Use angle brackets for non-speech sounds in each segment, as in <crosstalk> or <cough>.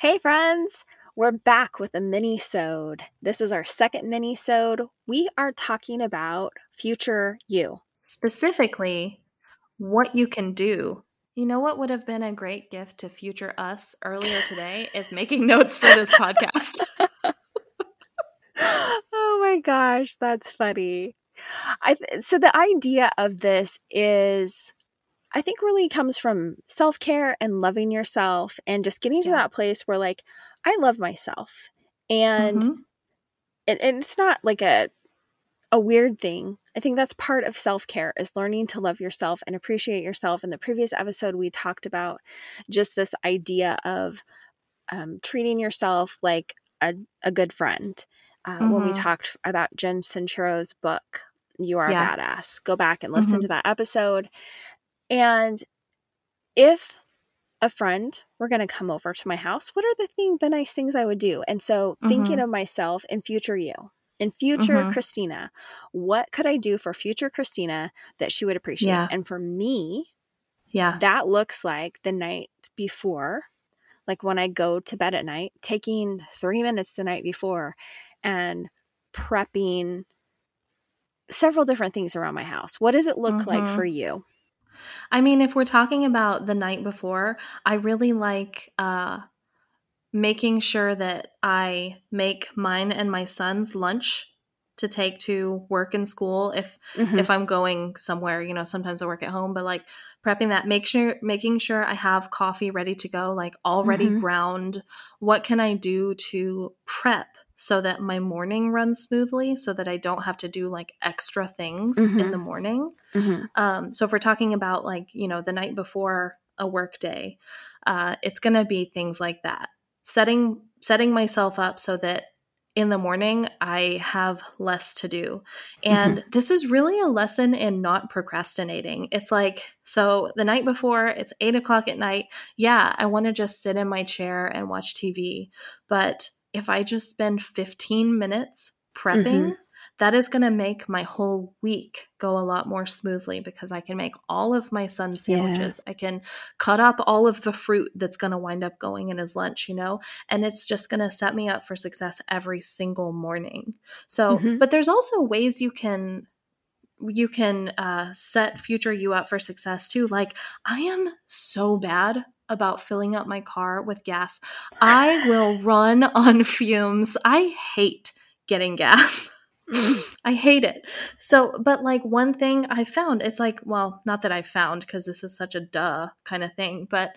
Hey friends, we're back with a mini-sode. This is our second mini-sode. We are talking about future you. Specifically, what you can do. You know what would have been a great gift to future us earlier today is <laughs> making notes for this podcast. <laughs> oh my gosh, that's funny. I th- so the idea of this is I think really comes from self care and loving yourself and just getting to Yeah. that place where, like, I love myself. And, Mhm. and, and it's not like a, a weird thing. I think that's part of self care is learning to love yourself and appreciate yourself. In the previous episode, we talked about just this idea of um, treating yourself like a, a good friend. Uh, When we Mhm. talked about Jen Sincero's book, You Are Yeah. a Badass, go back and listen Mhm. to that episode. And if a friend were going to come over to my house, what are the things, the nice things I would do? And so thinking Mhm. of myself in future you, in future Mhm. Christina, what could I do for future Christina that she would appreciate? Yeah. And for me, Yeah. that looks like the night before, like when I go to bed at night, taking three minutes the night before and prepping several different things around my house. What does it look like Mhm. for you? I mean, if we're talking about the night before, I really like uh, making sure that I make mine and my son's lunch to take to work and school if Mhm. if I'm going somewhere, you know, sometimes I work at home, but like prepping that, make sure making sure I have coffee ready to go, like already Mhm. ground. What can I do to prep so that my morning runs smoothly so that I don't have to do like extra things in Mhm. the morning? Mhm. Um, so if we're talking about like, you know, the night before a work day, uh, it's gonna be things like that. Setting setting myself up so that in the morning I have less to do. And this is really a lesson in not procrastinating. It's like, so the night before, it's eight o'clock at night. Yeah, I want to just sit in my chair and watch TV. But if I just spend 15 minutes prepping, that is going to make my whole week go a lot more smoothly because I can make all of my son's Yeah. sandwiches. I can cut up all of the fruit that's going to wind up going in his lunch, you know, and it's just going to set me up for success every single morning. So, Mhm. but there's also ways you can you can uh, set future you up for success too. Like I am so bad about filling up my car with gas. I will <laughs> run on fumes. I hate getting gas. Mm. <laughs> I hate it. So, but like one thing I found, it's like, well, not that I found because this is such a duh kind of thing, but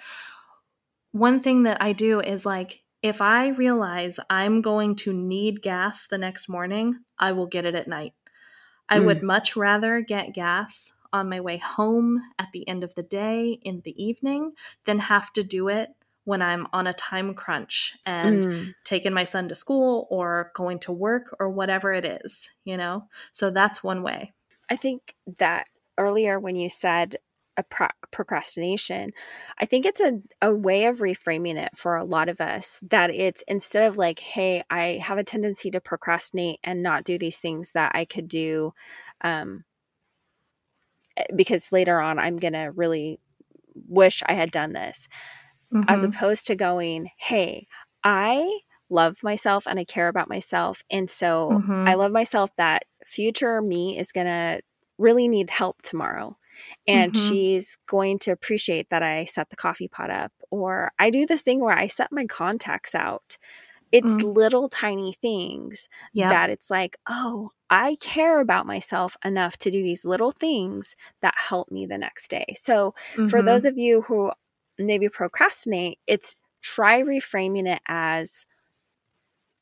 one thing that I do is like, if I realize I'm going to need gas the next morning, I will get it at night. I Mm. would much rather get gas on my way home at the end of the day in the evening than have to do it when I'm on a time crunch and Mm. taking my son to school or going to work or whatever it is, you know? So that's one way. I think that earlier when you said a pro- procrastination, I think it's a, a way of reframing it for a lot of us that it's instead of like, hey, I have a tendency to procrastinate and not do these things that I could do um, eh, because later on I'm going to really wish I had done this, as Mhm. opposed to going, hey, I love myself and I care about myself. And so Mhm. I love myself that future me is going to really need help tomorrow. And Mhm. she's going to appreciate that I set the coffee pot up. Or I do this thing where I set my contacts out. It's Mm. little tiny things Yep. that it's like, oh, I care about myself enough to do these little things that help me the next day. So for Mhm. those of you who maybe procrastinate, it's try reframing it as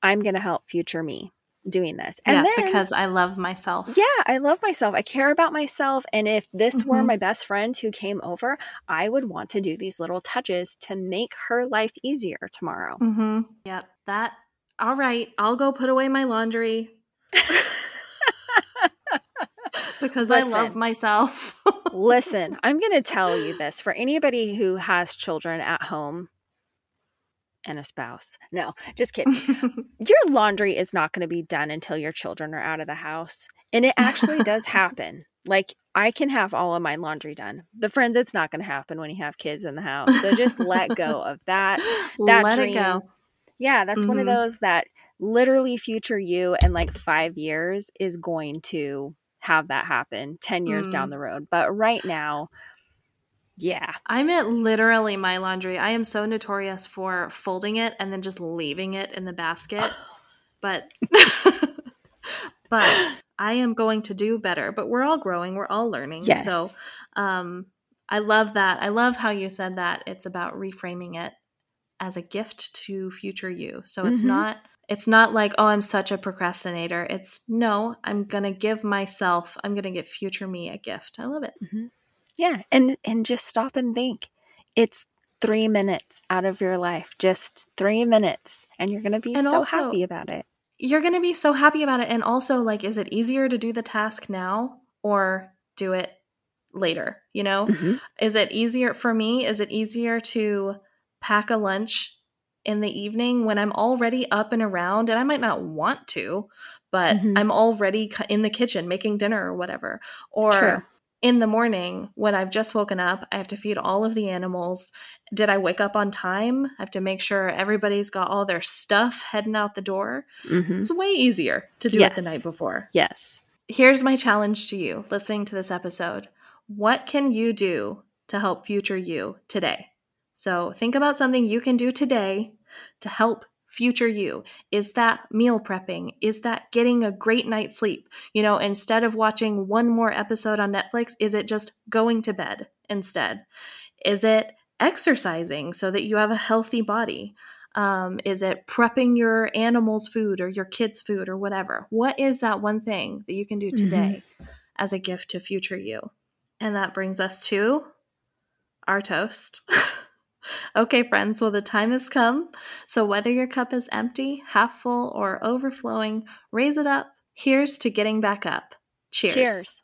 I'm going to help future me doing this. And yeah, then because I love myself. yeah, I love myself. I care about myself. And if this were Mhm. my best friend who came over, I would want to do these little touches to make her life easier tomorrow. Mm-hmm. Yep. That. All right. I'll go put away my laundry because I love myself. <laughs> Listen, I'm going to tell you this for anybody who has children at home and a spouse. No, just kidding. <laughs> your laundry is not going to be done until your children are out of the house. And it actually does <laughs> happen. Like I can have all of my laundry done. The friends, it's not going to happen when you have kids in the house. So just let go of that. <laughs> That Let dream. it go. Yeah, that's one of Mhm. those that literally future you in like five years is going to have that happen 10 years down Mm. the road. But right now, yeah. I meant literally my laundry. I am so notorious for folding it and then just leaving it in the basket. <laughs> but <laughs> but I am going to do better. But we're all growing, we're all learning. Yes. So um I love that. I love how you said that it's about reframing it as a gift to future you. So it's Mhm. not it's not like, oh, I'm such a procrastinator. It's no, I'm going to give myself, I'm going to give future me a gift. I love it. Yeah, and and just stop and think. It's 3 minutes out of your life, just 3 minutes, and you're going to be And so also- happy about it. you're going to be so happy about it and also like is it easier to do the task now or do it later you know Mhm. is it easier for me is it easier to pack a lunch in the evening when i'm already up and around and i might not want to but Mhm. i'm already in the kitchen making dinner or whatever or True. In the morning when i've just woken up i have to feed all of the animals did i wake up on time i have to make sure everybody's got all their stuff heading out the door Mhm. it's way easier to do it the night before. Yes. Here's my challenge to you listening to this episode. What can you do to help future you today? So think about something you can do today to help future you. Is that meal prepping? Is that getting a great night's sleep? You know, instead of watching one more episode on Netflix, is it just going to bed instead? Is it exercising so that you have a healthy body? Um, is it prepping your animals' food or your kids' food or whatever? What is that one thing that you can do today as a gift to future you? And that brings us to our toast. <laughs> okay, friends, well, the time has come. So whether your cup is empty, half full, or overflowing, raise it up. Here's to getting back up. Cheers. Cheers.